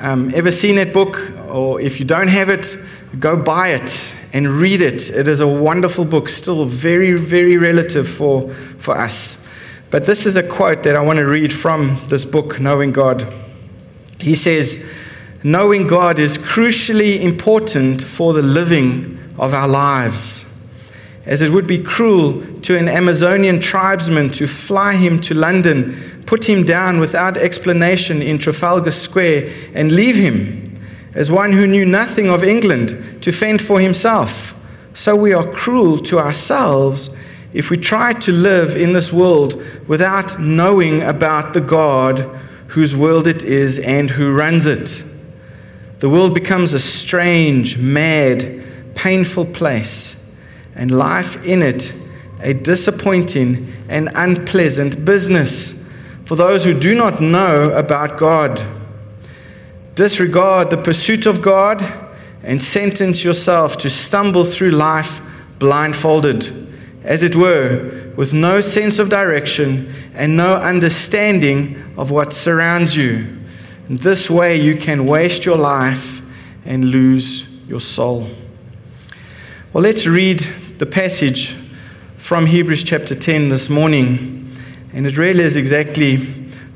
um, ever seen that book, or if you don't have it, go buy it and read it. It is a wonderful book, still very, very relative for, for us. But this is a quote that I want to read from this book, Knowing God. He says, Knowing God is crucially important for the living of our lives, as it would be cruel to an Amazonian tribesman to fly him to London, put him down without explanation in Trafalgar Square, and leave him, as one who knew nothing of England, to fend for himself. So we are cruel to ourselves if we try to live in this world without knowing about the God whose world it is and who runs it. The world becomes a strange, mad, painful place, and life in it a disappointing and unpleasant business for those who do not know about God. Disregard the pursuit of God and sentence yourself to stumble through life blindfolded as it were, with no sense of direction and no understanding of what surrounds you. In this way, you can waste your life and lose your soul. Well, let's read the passage from Hebrews chapter 10 this morning. And it really is exactly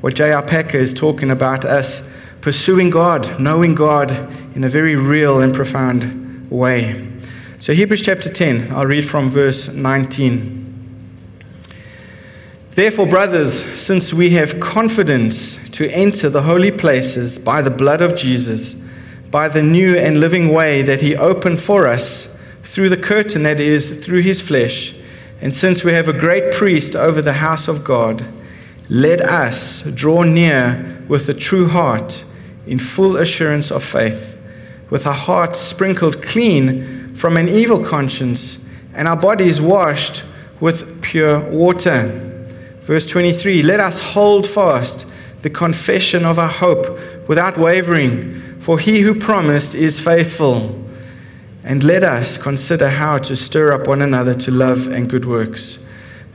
what J.I. Packer is talking about us pursuing God, knowing God in a very real and profound way. So, Hebrews chapter 10, I'll read from verse 19. Therefore, brothers, since we have confidence to enter the holy places by the blood of Jesus, by the new and living way that he opened for us through the curtain that is through his flesh, and since we have a great priest over the house of God, let us draw near with a true heart in full assurance of faith, with our hearts sprinkled clean from an evil conscience, and our bodies washed with pure water. Verse 23 Let us hold fast the confession of our hope without wavering, for he who promised is faithful. And let us consider how to stir up one another to love and good works,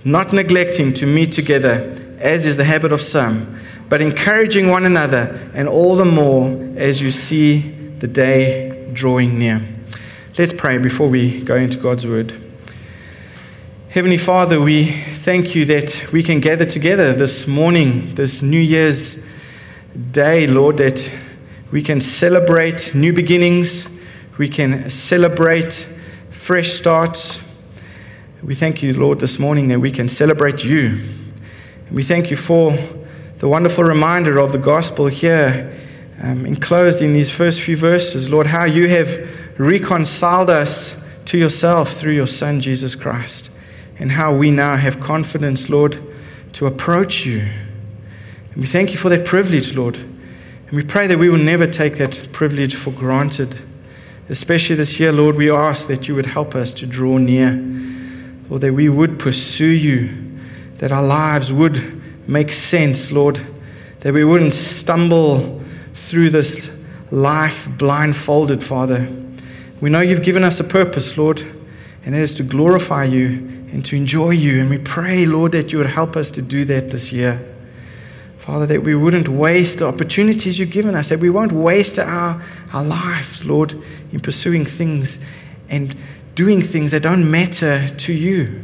not neglecting to meet together, as is the habit of some, but encouraging one another, and all the more as you see the day drawing near. Let's pray before we go into God's word. Heavenly Father, we thank you that we can gather together this morning, this New Year's day, Lord, that we can celebrate new beginnings, we can celebrate fresh starts. We thank you, Lord, this morning that we can celebrate you. We thank you for the wonderful reminder of the gospel here, um, enclosed in these first few verses, Lord, how you have reconciled us to yourself through your Son, Jesus Christ, and how we now have confidence, Lord, to approach you. And we thank you for that privilege, Lord. And we pray that we will never take that privilege for granted. Especially this year, Lord, we ask that you would help us to draw near, Lord, that we would pursue you, that our lives would make sense, Lord, that we wouldn't stumble through this life blindfolded, Father we know you've given us a purpose, Lord, and that is to glorify you and to enjoy you. And we pray, Lord, that you would help us to do that this year. Father, that we wouldn't waste the opportunities you've given us, that we won't waste our, our lives, Lord, in pursuing things and doing things that don't matter to you.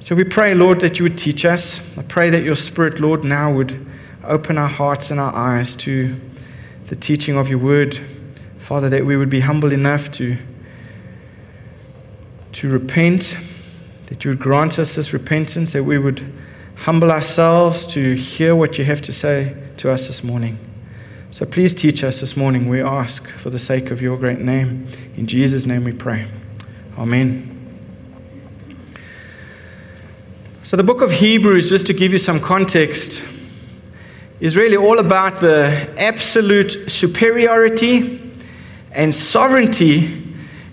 So we pray, Lord, that you would teach us. I pray that your Spirit, Lord, now would open our hearts and our eyes to the teaching of your word. Father, that we would be humble enough to, to repent, that you would grant us this repentance, that we would humble ourselves to hear what you have to say to us this morning. So please teach us this morning, we ask, for the sake of your great name. In Jesus' name we pray. Amen. So, the book of Hebrews, just to give you some context, is really all about the absolute superiority and sovereignty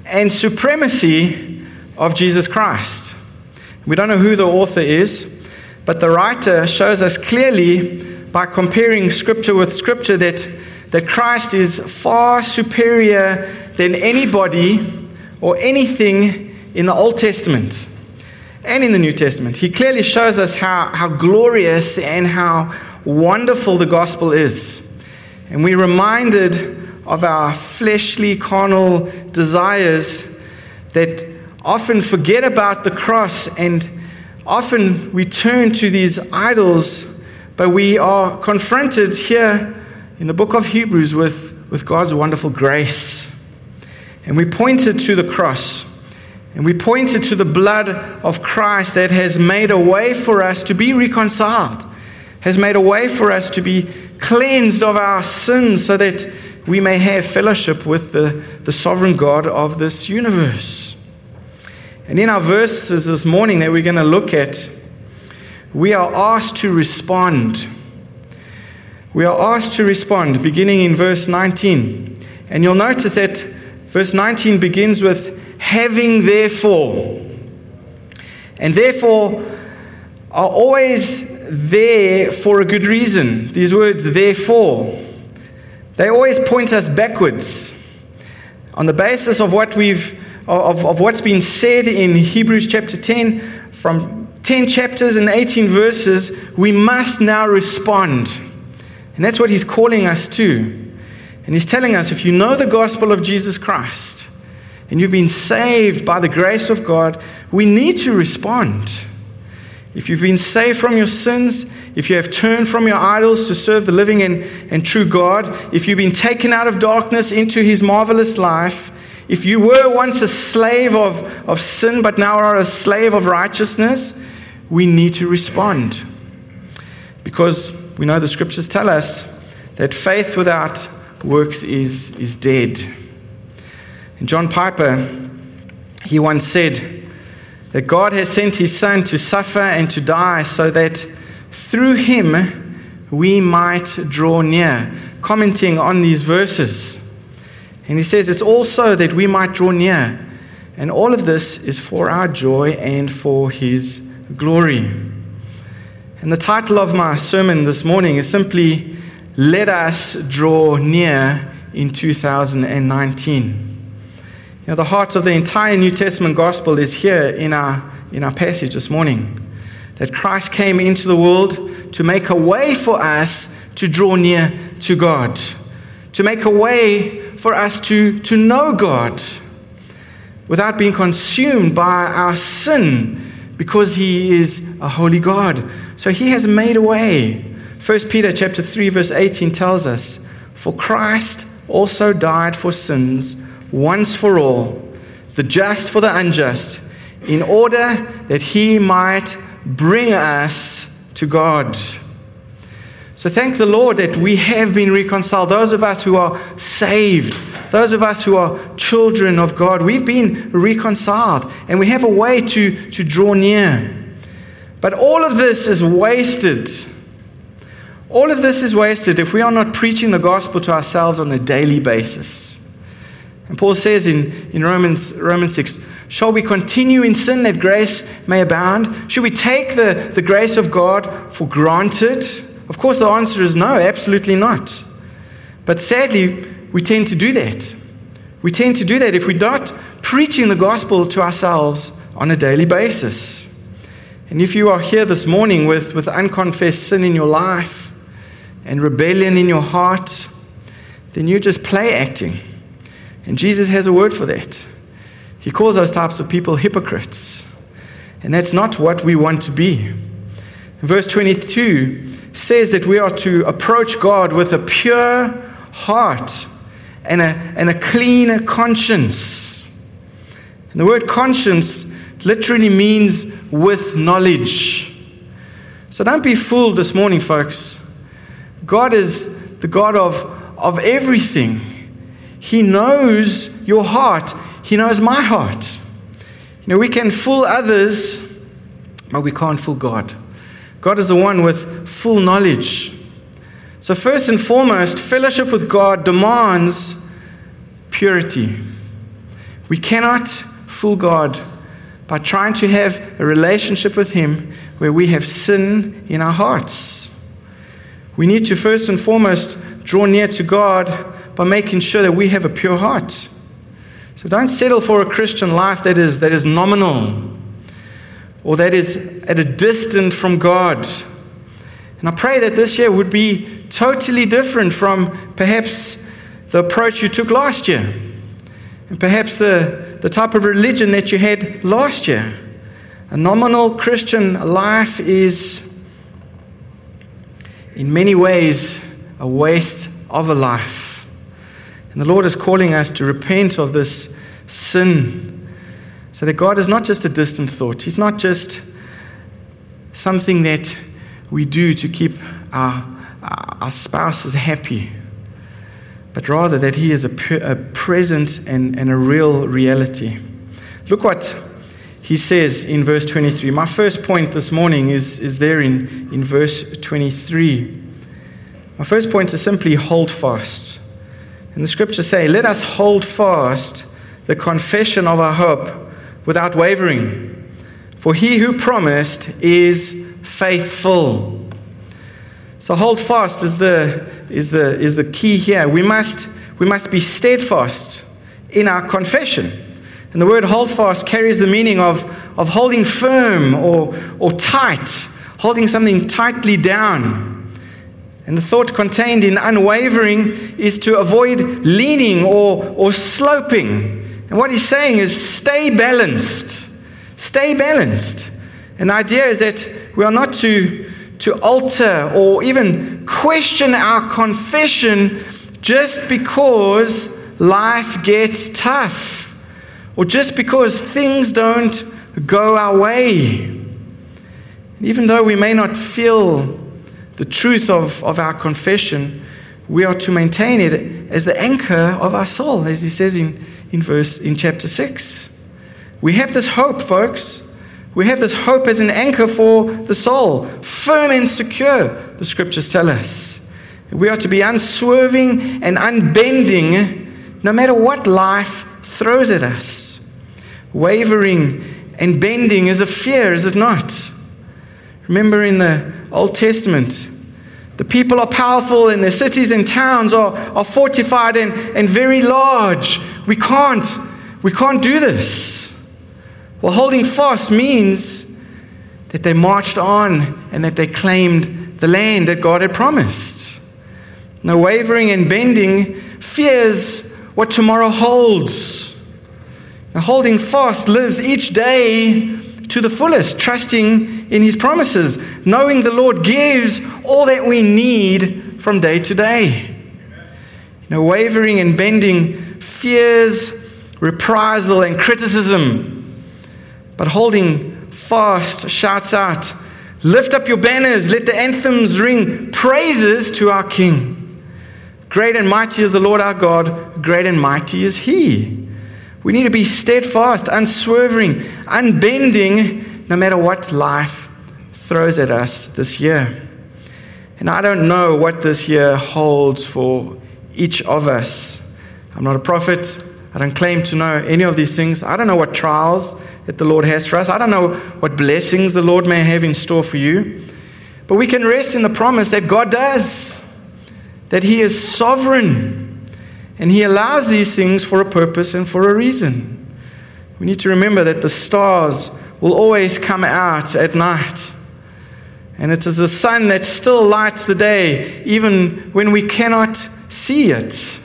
and supremacy of Jesus Christ. We don't know who the author is, but the writer shows us clearly by comparing scripture with scripture that, that Christ is far superior than anybody or anything in the Old Testament and in the New Testament. He clearly shows us how, how glorious and how wonderful the gospel is. and we're reminded of our fleshly, carnal desires that often forget about the cross and often we turn to these idols, but we are confronted here in the book of Hebrews with, with God's wonderful grace. And we pointed to the cross. And we pointed to the blood of Christ that has made a way for us to be reconciled, has made a way for us to be cleansed of our sins so that we may have fellowship with the, the sovereign God of this universe. And in our verses this morning that we're going to look at, we are asked to respond. We are asked to respond, beginning in verse 19. And you'll notice that verse 19 begins with, having therefore. And therefore are always there for a good reason. These words, therefore, they always point us backwards on the basis of what we've of, of what's been said in Hebrews chapter 10 from 10 chapters and 18 verses, we must now respond. And that's what he's calling us to. And he's telling us if you know the gospel of Jesus Christ and you've been saved by the grace of God, we need to respond. If you've been saved from your sins, if you have turned from your idols to serve the living and, and true God, if you've been taken out of darkness into his marvelous life, if you were once a slave of, of sin but now are a slave of righteousness, we need to respond. Because we know the scriptures tell us that faith without works is, is dead. And John Piper, he once said that God has sent his Son to suffer and to die so that through him we might draw near. Commenting on these verses. And he says, It's also that we might draw near. And all of this is for our joy and for his glory. And the title of my sermon this morning is simply Let Us Draw Near in 2019. You know, the heart of the entire New Testament gospel is here in our, in our passage this morning. That Christ came into the world to make a way for us to draw near to God, to make a way for us to, to know God without being consumed by our sin because he is a holy God. So he has made a way. 1 Peter chapter 3 verse 18 tells us, "For Christ also died for sins once for all, the just for the unjust, in order that he might bring us to God." So thank the Lord that we have been reconciled. Those of us who are saved, those of us who are children of God, we've been reconciled and we have a way to, to draw near. But all of this is wasted. All of this is wasted if we are not preaching the gospel to ourselves on a daily basis. And Paul says in, in Romans, Romans 6 Shall we continue in sin that grace may abound? Should we take the, the grace of God for granted? Of course, the answer is no, absolutely not. But sadly, we tend to do that. We tend to do that if we're not preaching the gospel to ourselves on a daily basis. And if you are here this morning with, with unconfessed sin in your life and rebellion in your heart, then you're just play acting. And Jesus has a word for that. He calls those types of people hypocrites. And that's not what we want to be. Verse 22 says that we are to approach God with a pure heart and a, and a clean conscience. And the word conscience literally means with knowledge. So don't be fooled this morning, folks. God is the God of, of everything. He knows your heart, He knows my heart. You know, we can fool others, but we can't fool God. God is the one with full knowledge. So, first and foremost, fellowship with God demands purity. We cannot fool God by trying to have a relationship with Him where we have sin in our hearts. We need to first and foremost draw near to God by making sure that we have a pure heart. So don't settle for a Christian life that is, that is nominal or that is at a distance from God. And I pray that this year would be totally different from perhaps the approach you took last year, and perhaps the, the type of religion that you had last year. A nominal Christian life is, in many ways, a waste of a life. And the Lord is calling us to repent of this sin so that God is not just a distant thought, He's not just something that we do to keep our, our spouses happy, but rather that He is a, a present and, and a real reality. Look what he says in verse 23. My first point this morning is, is there in, in verse 23. My first point is simply hold fast. And the scriptures say, Let us hold fast the confession of our hope without wavering. For he who promised is faithful. So hold fast is the, is the, is the key here. We must, we must be steadfast in our confession. And the word hold fast carries the meaning of, of holding firm or, or tight, holding something tightly down. And the thought contained in unwavering is to avoid leaning or, or sloping. And what he's saying is stay balanced. Stay balanced. And the idea is that we are not to, to alter or even question our confession just because life gets tough or just because things don't go our way. And even though we may not feel the truth of, of our confession, we are to maintain it as the anchor of our soul, as he says in, in verse in chapter 6. We have this hope, folks. We have this hope as an anchor for the soul, firm and secure, the scriptures tell us. We are to be unswerving and unbending no matter what life throws at us. Wavering and bending is a fear, is it not? Remember in the Old Testament, the people are powerful and their cities and towns are, are fortified and, and very large. We can't, we can't do this. Well, holding fast means that they marched on and that they claimed the land that God had promised. No wavering and bending fears what tomorrow holds. Now, holding fast lives each day to the fullest, trusting in his promises, knowing the Lord gives all that we need from day to day. No wavering and bending fears, reprisal, and criticism, but holding fast shouts out, Lift up your banners, let the anthems ring praises to our King. Great and mighty is the Lord our God, great and mighty is He. We need to be steadfast, unswerving, unbending, no matter what life throws at us this year. And I don't know what this year holds for each of us. I'm not a prophet. I don't claim to know any of these things. I don't know what trials that the Lord has for us. I don't know what blessings the Lord may have in store for you. But we can rest in the promise that God does, that He is sovereign and He allows these things for a purpose and for a reason. We need to remember that the stars will always come out at night. And it is the sun that still lights the day, even when we cannot see it.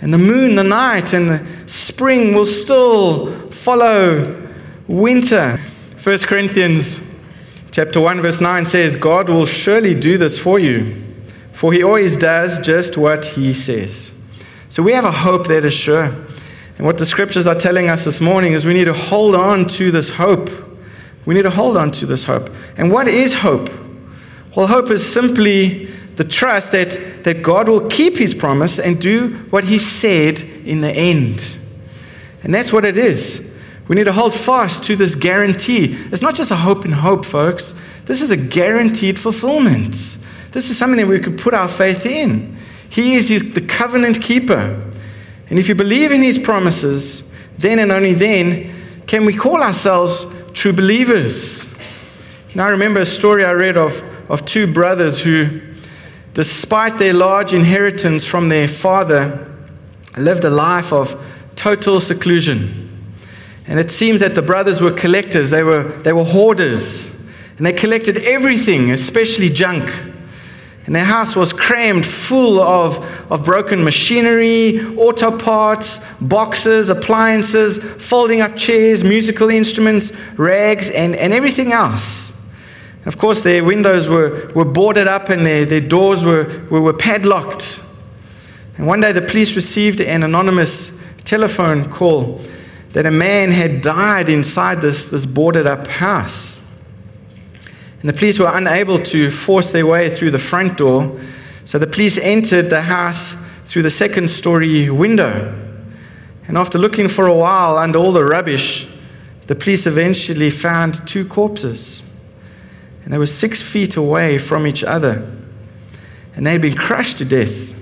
And the moon, the night, and the spring will still follow winter. 1 Corinthians chapter 1 verse 9 says, God will surely do this for you, for he always does just what he says. So we have a hope that is sure. And what the scriptures are telling us this morning is we need to hold on to this hope. We need to hold on to this hope. And what is hope? Well, hope is simply the trust that, that God will keep his promise and do what he said in the end. And that's what it is. We need to hold fast to this guarantee. It's not just a hope and hope, folks. This is a guaranteed fulfillment. This is something that we could put our faith in. He is his, the covenant keeper. And if you believe in his promises, then and only then can we call ourselves true believers. And I remember a story I read of, of two brothers who, despite their large inheritance from their father, lived a life of total seclusion. And it seems that the brothers were collectors, they were, they were hoarders. And they collected everything, especially junk. And their house was crammed full of, of broken machinery, auto parts, boxes, appliances, folding up chairs, musical instruments, rags, and, and everything else. Of course, their windows were, were boarded up and their, their doors were, were, were padlocked. And one day the police received an anonymous telephone call that a man had died inside this, this boarded up house. And the police were unable to force their way through the front door, so the police entered the house through the second story window. And after looking for a while under all the rubbish, the police eventually found two corpses. And they were six feet away from each other. And they had been crushed to death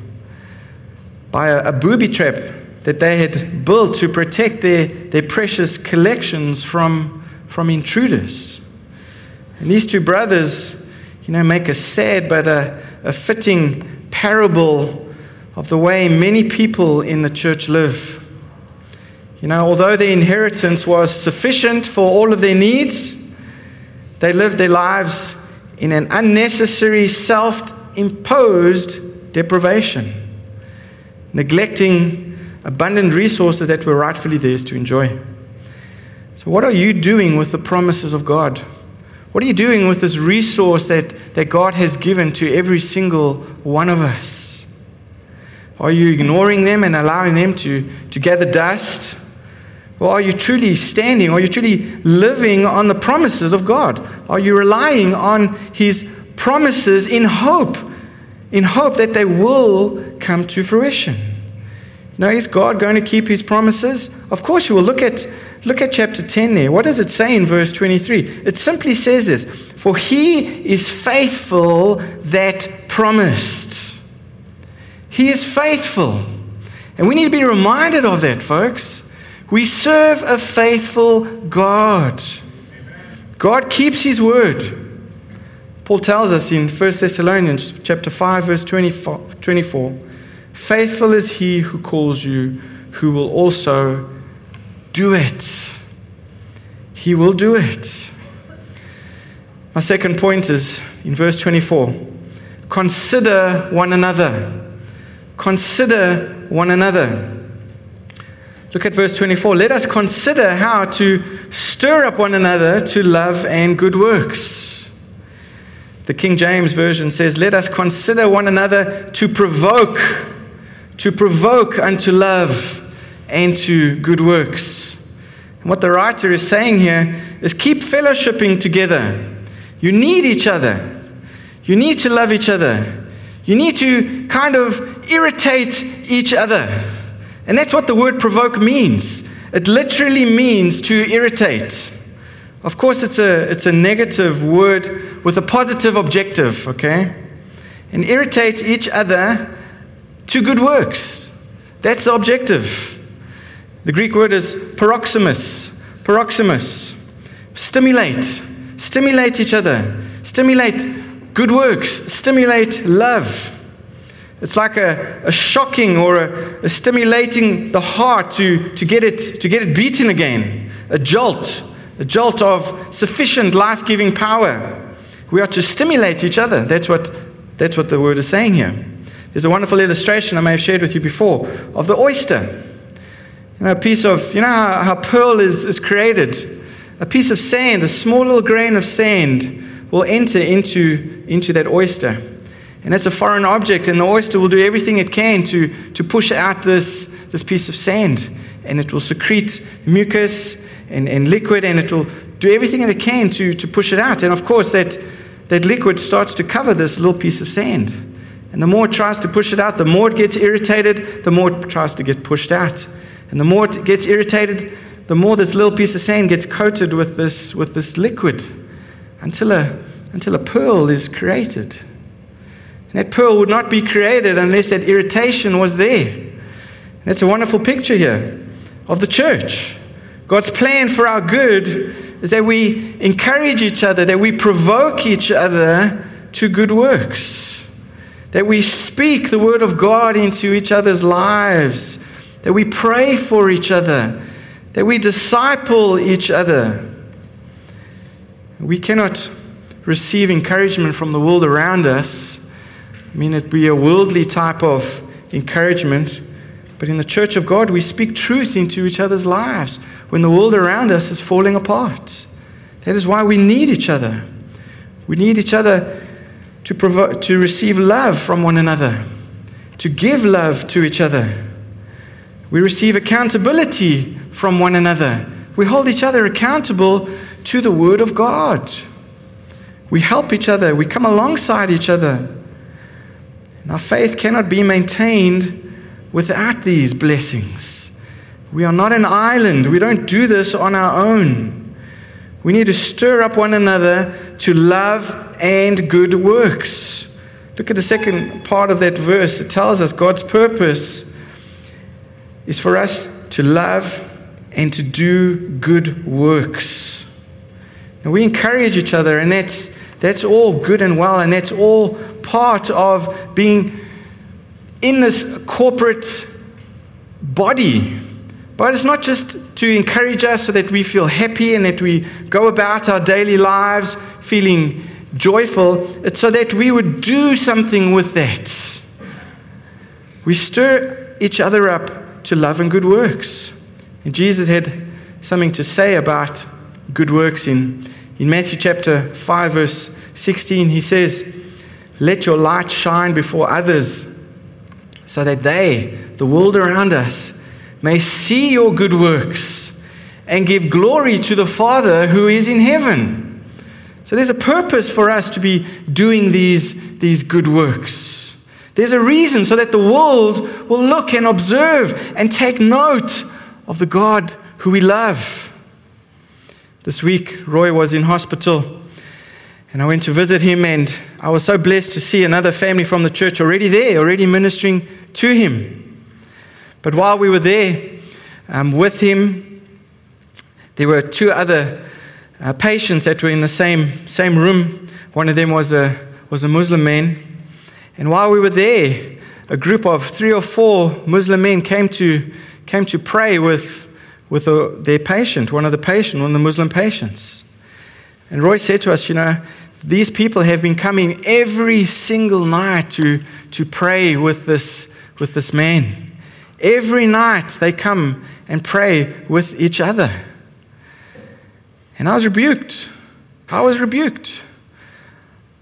by a, a booby trap that they had built to protect their, their precious collections from, from intruders. And these two brothers, you know, make a sad but a, a fitting parable of the way many people in the church live. You know, although their inheritance was sufficient for all of their needs, they lived their lives in an unnecessary, self imposed deprivation, neglecting abundant resources that were rightfully theirs to enjoy. So, what are you doing with the promises of God? What are you doing with this resource that, that God has given to every single one of us? Are you ignoring them and allowing them to, to gather dust? Or are you truly standing? Are you truly living on the promises of God? Are you relying on His promises in hope, in hope that they will come to fruition? Now, is God going to keep his promises? Of course, you will. Look at, look at chapter 10 there. What does it say in verse 23? It simply says this For he is faithful that promised. He is faithful. And we need to be reminded of that, folks. We serve a faithful God. God keeps his word. Paul tells us in 1 Thessalonians chapter 5 verse 24, 24 Faithful is he who calls you, who will also do it. He will do it. My second point is in verse 24 consider one another. Consider one another. Look at verse 24. Let us consider how to stir up one another to love and good works. The King James Version says, Let us consider one another to provoke to provoke unto love and to good works. And what the writer is saying here is keep fellowshipping together. You need each other. You need to love each other. You need to kind of irritate each other. And that's what the word provoke means. It literally means to irritate. Of course, it's a, it's a negative word with a positive objective, okay? And irritate each other to good works. That's the objective. The Greek word is paroxysmos. Paroxysmos. Stimulate. Stimulate each other. Stimulate good works. Stimulate love. It's like a, a shocking or a, a stimulating the heart to, to, get it, to get it beating again. A jolt. A jolt of sufficient life giving power. We are to stimulate each other. That's what, that's what the word is saying here. There's a wonderful illustration I may have shared with you before of the oyster. You know, a piece of, you know how, how pearl is, is created? A piece of sand, a small little grain of sand, will enter into, into that oyster. And that's a foreign object, and the oyster will do everything it can to, to push out this, this piece of sand. And it will secrete mucus and, and liquid, and it will do everything that it can to, to push it out. And of course, that, that liquid starts to cover this little piece of sand. And the more it tries to push it out, the more it gets irritated, the more it tries to get pushed out. And the more it gets irritated, the more this little piece of sand gets coated with this, with this liquid until a, until a pearl is created. And that pearl would not be created unless that irritation was there. And that's a wonderful picture here of the church. God's plan for our good is that we encourage each other, that we provoke each other to good works that we speak the word of God into each other's lives, that we pray for each other, that we disciple each other. We cannot receive encouragement from the world around us, I mean, it be a worldly type of encouragement. But in the church of God, we speak truth into each other's lives when the world around us is falling apart. That is why we need each other. We need each other to, provo- to receive love from one another, to give love to each other. We receive accountability from one another. We hold each other accountable to the Word of God. We help each other. We come alongside each other. And our faith cannot be maintained without these blessings. We are not an island. We don't do this on our own. We need to stir up one another to love and good works. Look at the second part of that verse. It tells us God's purpose is for us to love and to do good works. And we encourage each other, and that's, that's all good and well, and that's all part of being in this corporate body. But it's not just to encourage us so that we feel happy and that we go about our daily lives feeling joyful. It's so that we would do something with that. We stir each other up to love and good works. And Jesus had something to say about good works in, in Matthew chapter 5, verse 16. He says, Let your light shine before others so that they, the world around us, may see your good works and give glory to the Father who is in heaven. So there's a purpose for us to be doing these, these good works. There's a reason so that the world will look and observe and take note of the God who we love. This week, Roy was in hospital, and I went to visit him, and I was so blessed to see another family from the church already there, already ministering to him. But while we were there um, with him, there were two other uh, patients that were in the same, same room. One of them was a, was a Muslim man. And while we were there, a group of three or four Muslim men came to came to pray with, with a, their patient, one of the patient, one of the Muslim patients. And Roy said to us, you know, these people have been coming every single night to, to pray with this, with this man. Every night they come and pray with each other. And I was rebuked. I was rebuked.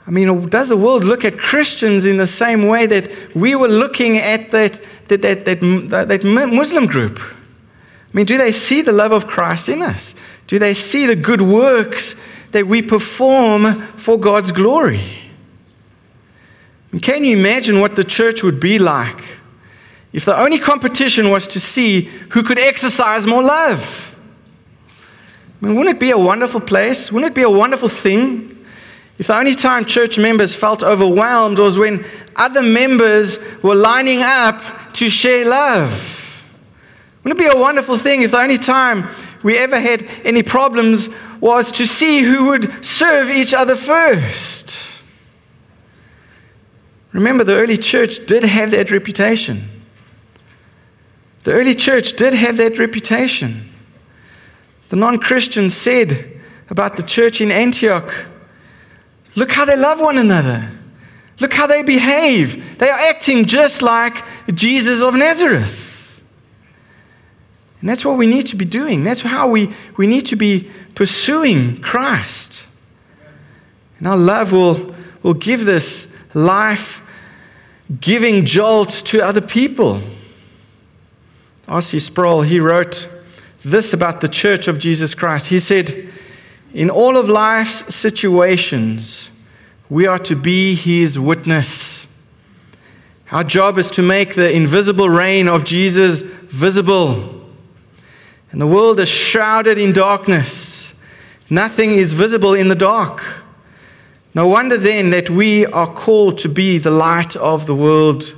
I mean, does the world look at Christians in the same way that we were looking at that that, that, that, that Muslim group? I mean, do they see the love of Christ in us? Do they see the good works that we perform for God's glory? can you imagine what the church would be like if the only competition was to see who could exercise more love? I mean, wouldn't it be a wonderful place? Wouldn't it be a wonderful thing if the only time church members felt overwhelmed was when other members were lining up to share love. Wouldn't it be a wonderful thing if the only time we ever had any problems was to see who would serve each other first? Remember, the early church did have that reputation. The early church did have that reputation. The non Christians said about the church in Antioch look how they love one another. Look how they behave. They are acting just like Jesus of Nazareth. And that's what we need to be doing. That's how we, we need to be pursuing Christ. And our love will, will give this life giving jolt to other people. R.C. Sproul, he wrote this about the church of Jesus Christ. He said, In all of life's situations, we are to be his witness. Our job is to make the invisible reign of Jesus visible. And the world is shrouded in darkness. Nothing is visible in the dark. No wonder then that we are called to be the light of the world.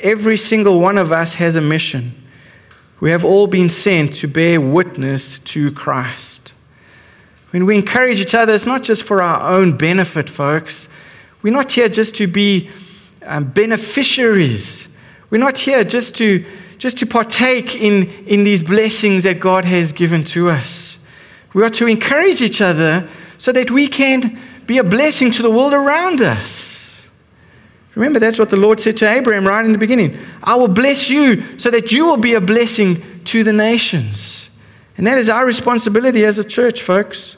Every single one of us has a mission. We have all been sent to bear witness to Christ. When we encourage each other, it's not just for our own benefit, folks. We're not here just to be um, beneficiaries. We're not here just to, just to partake in, in these blessings that God has given to us. We are to encourage each other so that we can be a blessing to the world around us. Remember, that's what the Lord said to Abraham right in the beginning I will bless you so that you will be a blessing to the nations. And that is our responsibility as a church, folks.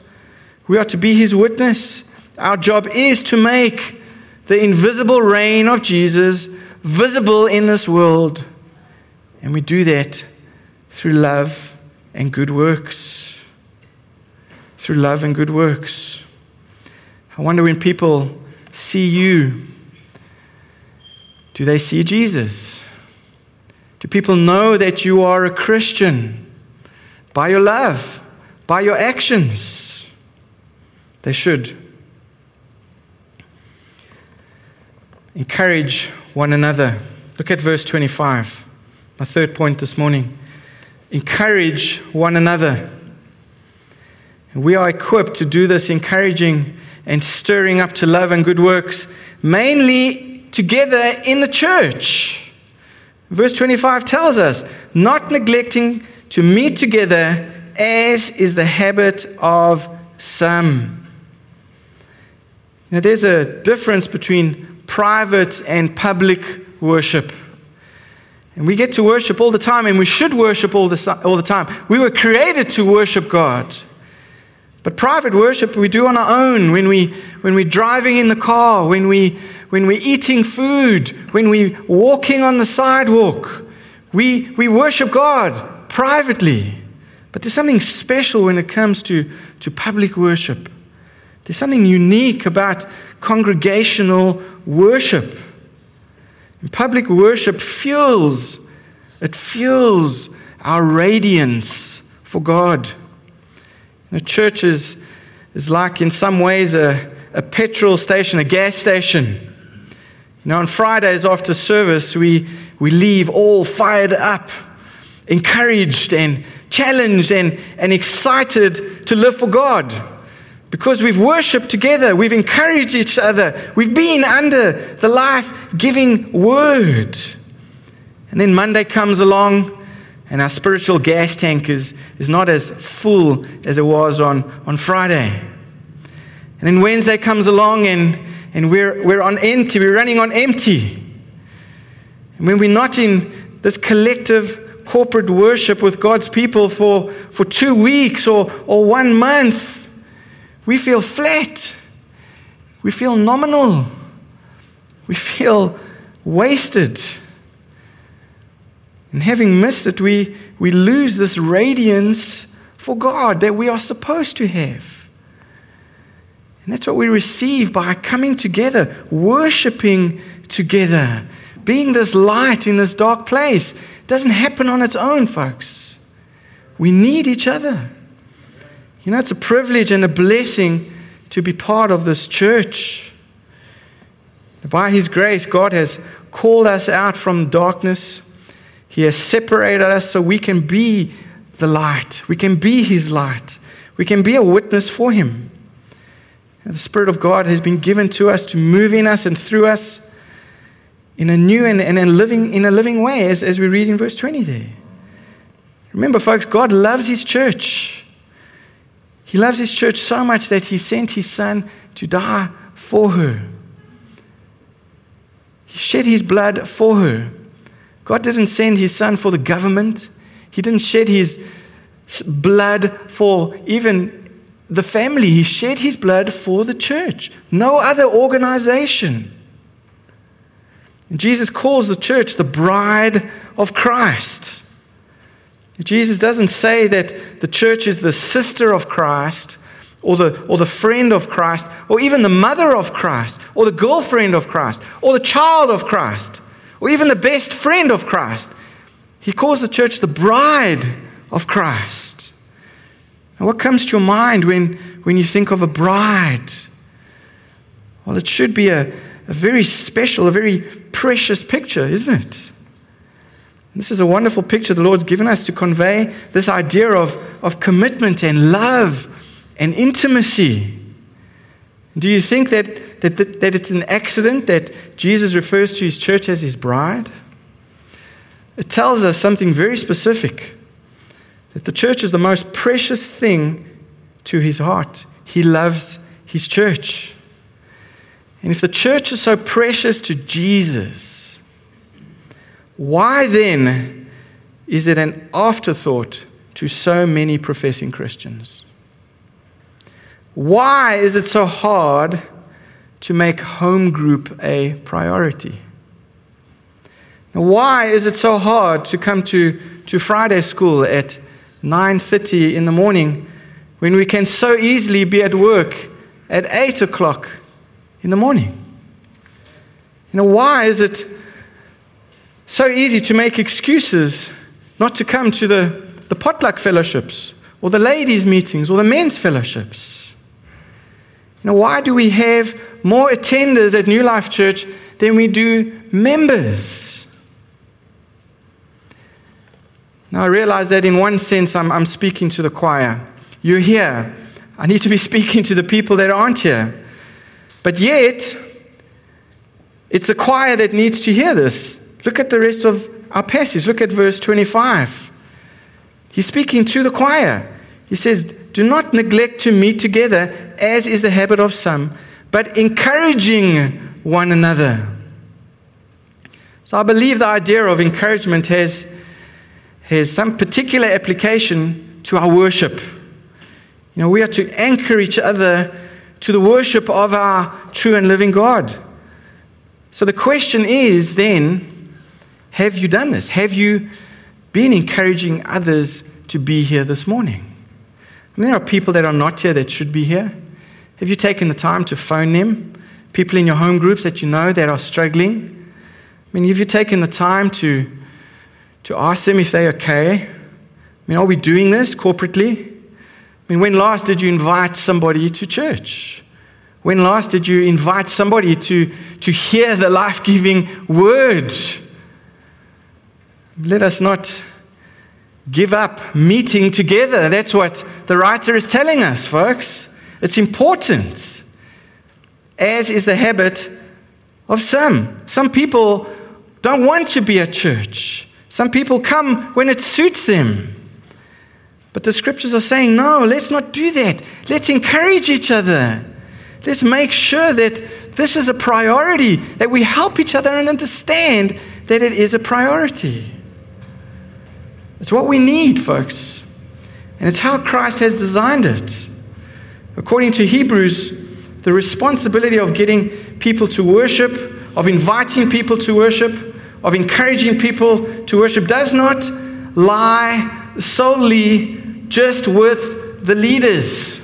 We are to be his witness. Our job is to make the invisible reign of Jesus visible in this world. And we do that through love and good works. Through love and good works. I wonder when people see you, do they see Jesus? Do people know that you are a Christian by your love, by your actions? They should. Encourage one another. Look at verse 25. My third point this morning. Encourage one another. We are equipped to do this encouraging and stirring up to love and good works, mainly together in the church. Verse 25 tells us, not neglecting to meet together as is the habit of some. Now, there's a difference between private and public worship. And we get to worship all the time, and we should worship all the, all the time. We were created to worship God. But private worship we do on our own when, we, when we're driving in the car, when, we, when we're eating food, when we're walking on the sidewalk. We, we worship God privately. But there's something special when it comes to, to public worship. There's something unique about congregational worship. And public worship fuels, it fuels our radiance for God. The church is, is like, in some ways, a, a petrol station, a gas station. You know, on Fridays after service, we, we leave all fired up, encouraged and challenged and, and excited to live for God. Because we've worshiped together, we've encouraged each other, we've been under the life giving word. And then Monday comes along, and our spiritual gas tank is, is not as full as it was on, on Friday. And then Wednesday comes along and, and we're, we're on empty, we're running on empty. And when we're not in this collective corporate worship with God's people for, for two weeks or, or one month, we feel flat. We feel nominal. We feel wasted. And having missed it, we, we lose this radiance for God that we are supposed to have. And that's what we receive by coming together, worshiping together, being this light in this dark place. It doesn't happen on its own, folks. We need each other. You know, it's a privilege and a blessing to be part of this church. By His grace, God has called us out from darkness he has separated us so we can be the light. We can be His light. We can be a witness for Him. And the Spirit of God has been given to us to move in us and through us in a new and, and living, in a living way, as, as we read in verse 20 there. Remember, folks, God loves His church. He loves His church so much that He sent His Son to die for her. He shed His blood for her. God didn't send his son for the government, he didn't shed his blood for even the family. He shed his blood for the church, no other organization. And Jesus calls the church the bride of Christ. Jesus doesn't say that the church is the sister of Christ or the, or the friend of Christ or even the mother of Christ or the girlfriend of Christ or the child of Christ or even the best friend of Christ. He calls the church the bride of Christ. And what comes to your mind when, when you think of a bride? Well, it should be a, a very special, a very precious picture, isn't it? This is a wonderful picture the Lord's given us to convey this idea of, of commitment and love and intimacy. Do you think that, that, that, that, it's an accident that Jesus refers to his church as his bride? It tells us something very specific that the church is the most precious thing to his heart. He loves his church. And if the church is so precious to Jesus, why then is it an afterthought to so many professing Christians? Why is it so hard to make home group a priority? Why is it so hard to come to, to Friday school at 9.30 in the morning when we can so easily be at work at 8 o'clock in the morning? You know, why is it so easy to make excuses not to come to the, the potluck fellowships or the ladies' meetings or the men's fellowships? You know, why do we have more attenders at New Life Church than we do members? Now, I realize that in one sense, I'm, I'm speaking to the choir. You're here. I need to be speaking to the people that aren't here. But yet, it's the choir that needs to hear this. Look at the rest of our passage. Look at verse 25. He's speaking to the choir. He says, Do not neglect to meet together, as is the habit of some, but encouraging one another. So I believe the idea of encouragement has has some particular application to our worship. You know, we are to anchor each other to the worship of our true and living God. So the question is then have you done this? Have you been encouraging others to be here this morning? Mean, there are people that are not here that should be here. Have you taken the time to phone them? People in your home groups that you know that are struggling? I mean, have you taken the time to to ask them if they're okay. I mean, are we doing this corporately? I mean, when last did you invite somebody to church? When last did you invite somebody to, to hear the life giving word? Let us not give up meeting together. That's what the writer is telling us, folks. It's important, as is the habit of some. Some people don't want to be at church. Some people come when it suits them. But the scriptures are saying, no, let's not do that. Let's encourage each other. Let's make sure that this is a priority, that we help each other and understand that it is a priority. It's what we need, folks. And it's how Christ has designed it. According to Hebrews, the responsibility of getting people to worship, of inviting people to worship, of encouraging people to worship does not lie solely just with the leaders,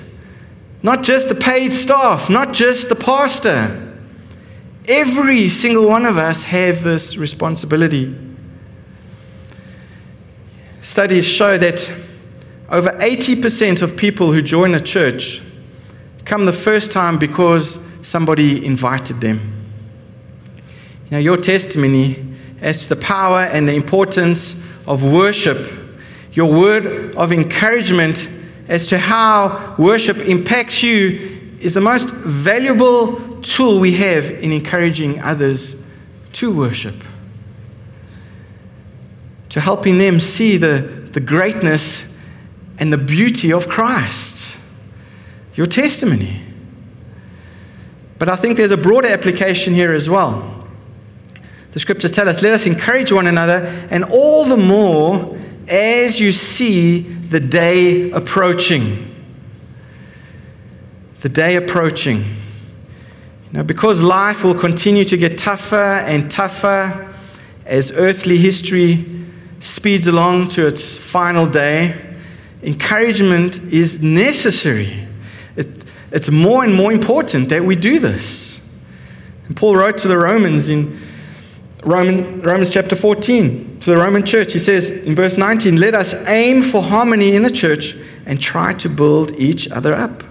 not just the paid staff, not just the pastor. Every single one of us have this responsibility. Studies show that over 80% of people who join a church come the first time because somebody invited them. You know, your testimony as to the power and the importance of worship, your word of encouragement as to how worship impacts you is the most valuable tool we have in encouraging others to worship. To helping them see the, the greatness and the beauty of Christ. Your testimony. But I think there's a broader application here as well. The scriptures tell us, let us encourage one another, and all the more as you see the day approaching. The day approaching. You know, because life will continue to get tougher and tougher as earthly history speeds along to its final day, encouragement is necessary. It, it's more and more important that we do this. And Paul wrote to the Romans in Roman, Romans chapter 14 to the Roman church. He says in verse 19, Let us aim for harmony in the church and try to build each other up.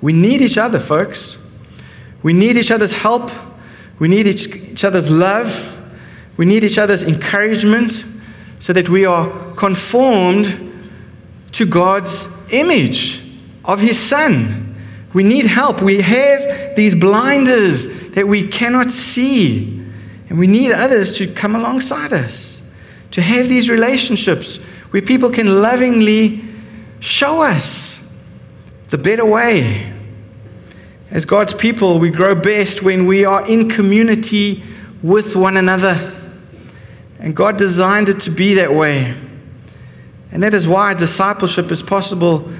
We need each other, folks. We need each other's help. We need each, each other's love. We need each other's encouragement so that we are conformed to God's image of His Son. We need help. We have these blinders that we cannot see. And we need others to come alongside us, to have these relationships where people can lovingly show us the better way. As God's people, we grow best when we are in community with one another. And God designed it to be that way. And that is why discipleship is possible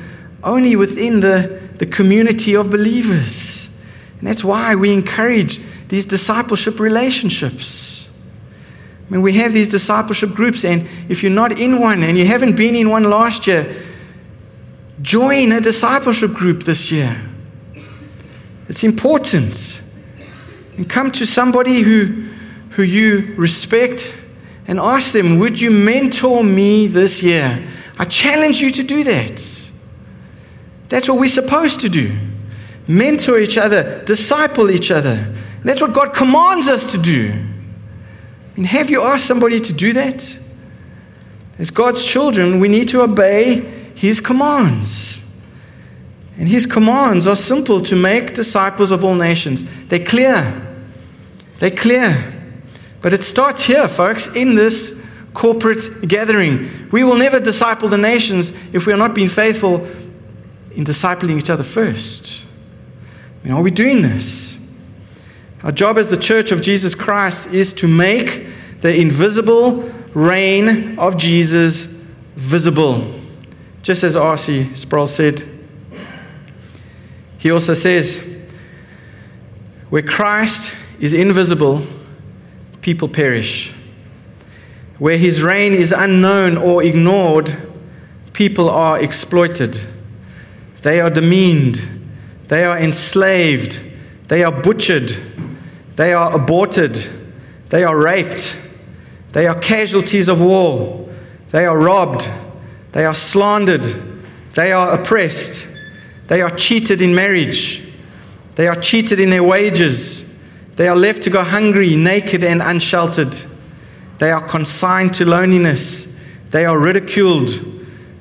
only within the, the community of believers. And that's why we encourage these discipleship relationships. I mean, we have these discipleship groups, and if you're not in one and you haven't been in one last year, join a discipleship group this year. It's important. And come to somebody who, who you respect and ask them, Would you mentor me this year? I challenge you to do that. That's what we're supposed to do mentor each other, disciple each other. That's what God commands us to do. Mean, have you asked somebody to do that? As God's children, we need to obey His commands. And his commands are simple to make disciples of all nations. They're clear. They're clear. But it starts here, folks, in this corporate gathering. We will never disciple the nations if we are not being faithful in discipling each other first. I mean, are we doing this? Our job as the church of Jesus Christ is to make the invisible reign of Jesus visible. Just as R.C. Sproul said, he also says, where Christ is invisible, people perish. Where his reign is unknown or ignored, people are exploited. They are demeaned. They are enslaved. They are butchered. They are aborted. They are raped. They are casualties of war. They are robbed. They are slandered. They are oppressed. They are cheated in marriage. They are cheated in their wages. They are left to go hungry, naked, and unsheltered. They are consigned to loneliness. They are ridiculed.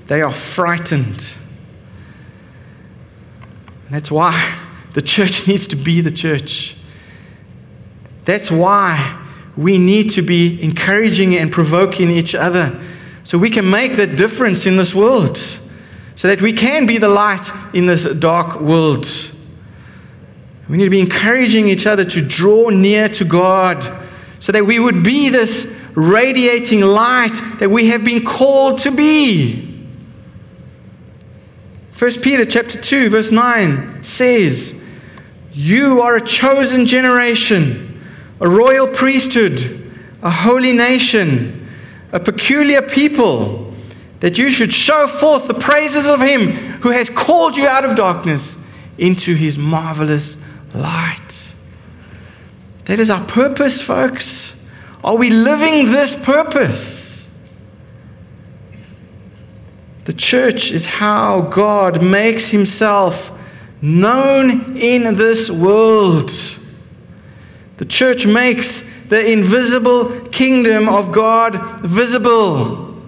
They are frightened. And that's why the church needs to be the church. That's why we need to be encouraging and provoking each other so we can make that difference in this world so that we can be the light in this dark world. We need to be encouraging each other to draw near to God so that we would be this radiating light that we have been called to be. 1 Peter chapter 2 verse 9 says, "You are a chosen generation, a royal priesthood, a holy nation, a peculiar people." that you should show forth the praises of Him who has called you out of darkness into His marvelous light. That is our purpose, folks. Are we living this purpose? The church is how God makes Himself known in this world. The church makes the invisible kingdom of God visible.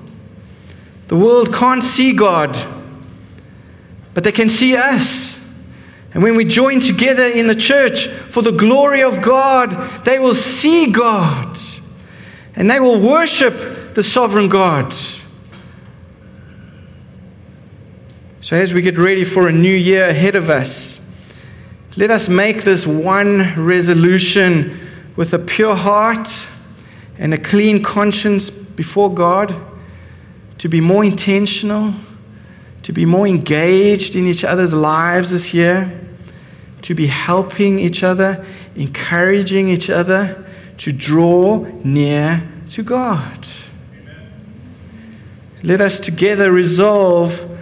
The world can't see God, but they can see us. And when we join together in the church for the glory of God, they will see God and they will worship the sovereign God. So, as we get ready for a new year ahead of us, let us make this one resolution with a pure heart and a clean conscience before God to be more intentional, to be more engaged in each other's lives this year, to be helping each other, encouraging each other to draw near to God. Let us together resolve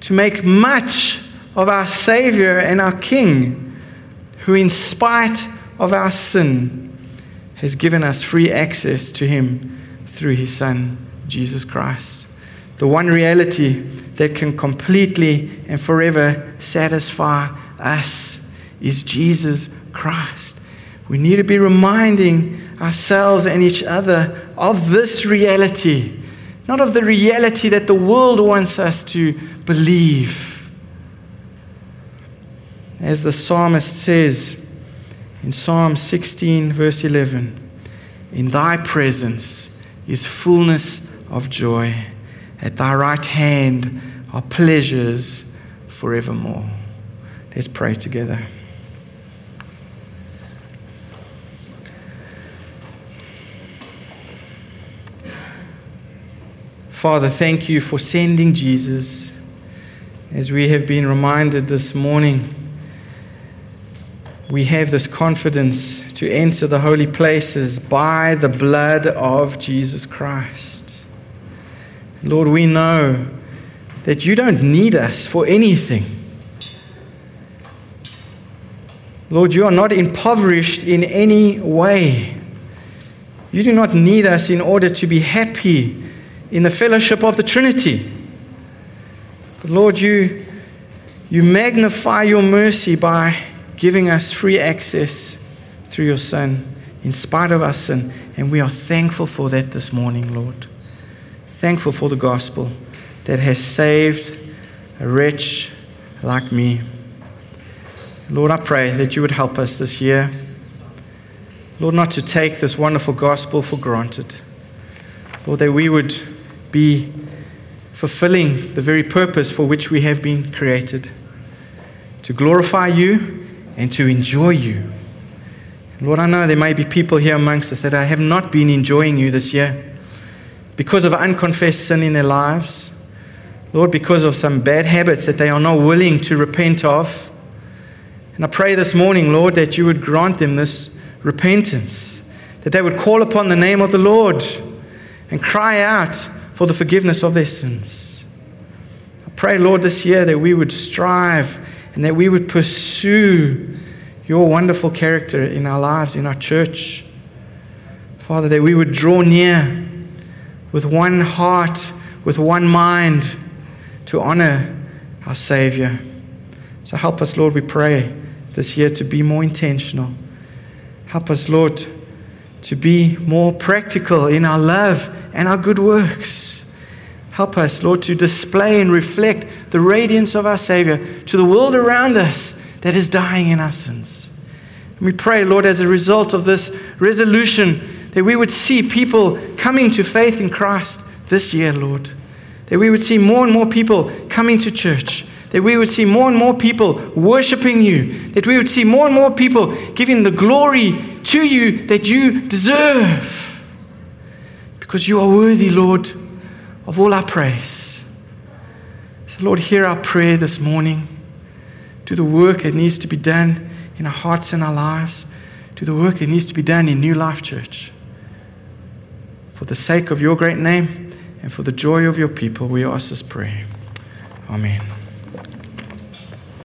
to make much of our Savior and our King, who, in spite of our sin, has given us free access to Him through His Son, Jesus Christ the one reality that can completely and forever satisfy us is Jesus Christ. We need to be reminding ourselves and each other of this reality, not of the reality that the world wants us to believe. As the psalmist says in Psalm 16, verse 11, in thy presence is fullness of joy at thy right hand are pleasures forevermore. Let's pray together. Father, thank you for sending Jesus. As we have been reminded this morning, we have this confidence to enter the holy places by the blood of Jesus Christ. Lord, we know that you don't need us for anything. Lord, you are not impoverished in any way. You do not need us in order to be happy in the fellowship of the Trinity. But Lord, you, you magnify your mercy by giving us free access through your Son in spite of our sin. And we are thankful for that this morning, Lord. Thankful for the gospel that has saved a wretch like me. Lord, I pray that you would help us this year. Lord, not to take this wonderful gospel for granted. Lord, that we would be fulfilling the very purpose for which we have been created to glorify you and to enjoy you. Lord, I know there may be people here amongst us that have not been enjoying you this year because of unconfessed sin in their lives. Lord, because of some bad habits that they are not willing to repent of. And I pray this morning, Lord, that you would grant them this repentance, that they would call upon the name of the Lord and cry out for the forgiveness of their sins. I pray, Lord, this year that we would strive and that we would pursue your wonderful character in our lives, in our church. Father, that we would draw near with one heart, with one mind to honor our Savior. So help us, Lord, we pray this year to be more intentional. Help us, Lord, to be more practical in our love and our good works. Help us, Lord, to display and reflect the radiance of our Savior to the world around us that is dying in our sins. And we pray, Lord, as a result of this resolution, that we would see people coming to faith in Christ this year, Lord. That we would see more and more people coming to church. That we would see more and more people worshiping you. That we would see more and more people giving the glory to you that you deserve. Because you are worthy, Lord, of all our praise. So, Lord, hear our prayer this morning. Do the work that needs to be done in our hearts and our lives. Do the work that needs to be done in New Life Church. For the sake of your great name and for the joy of your people, we ask this prayer. Amen.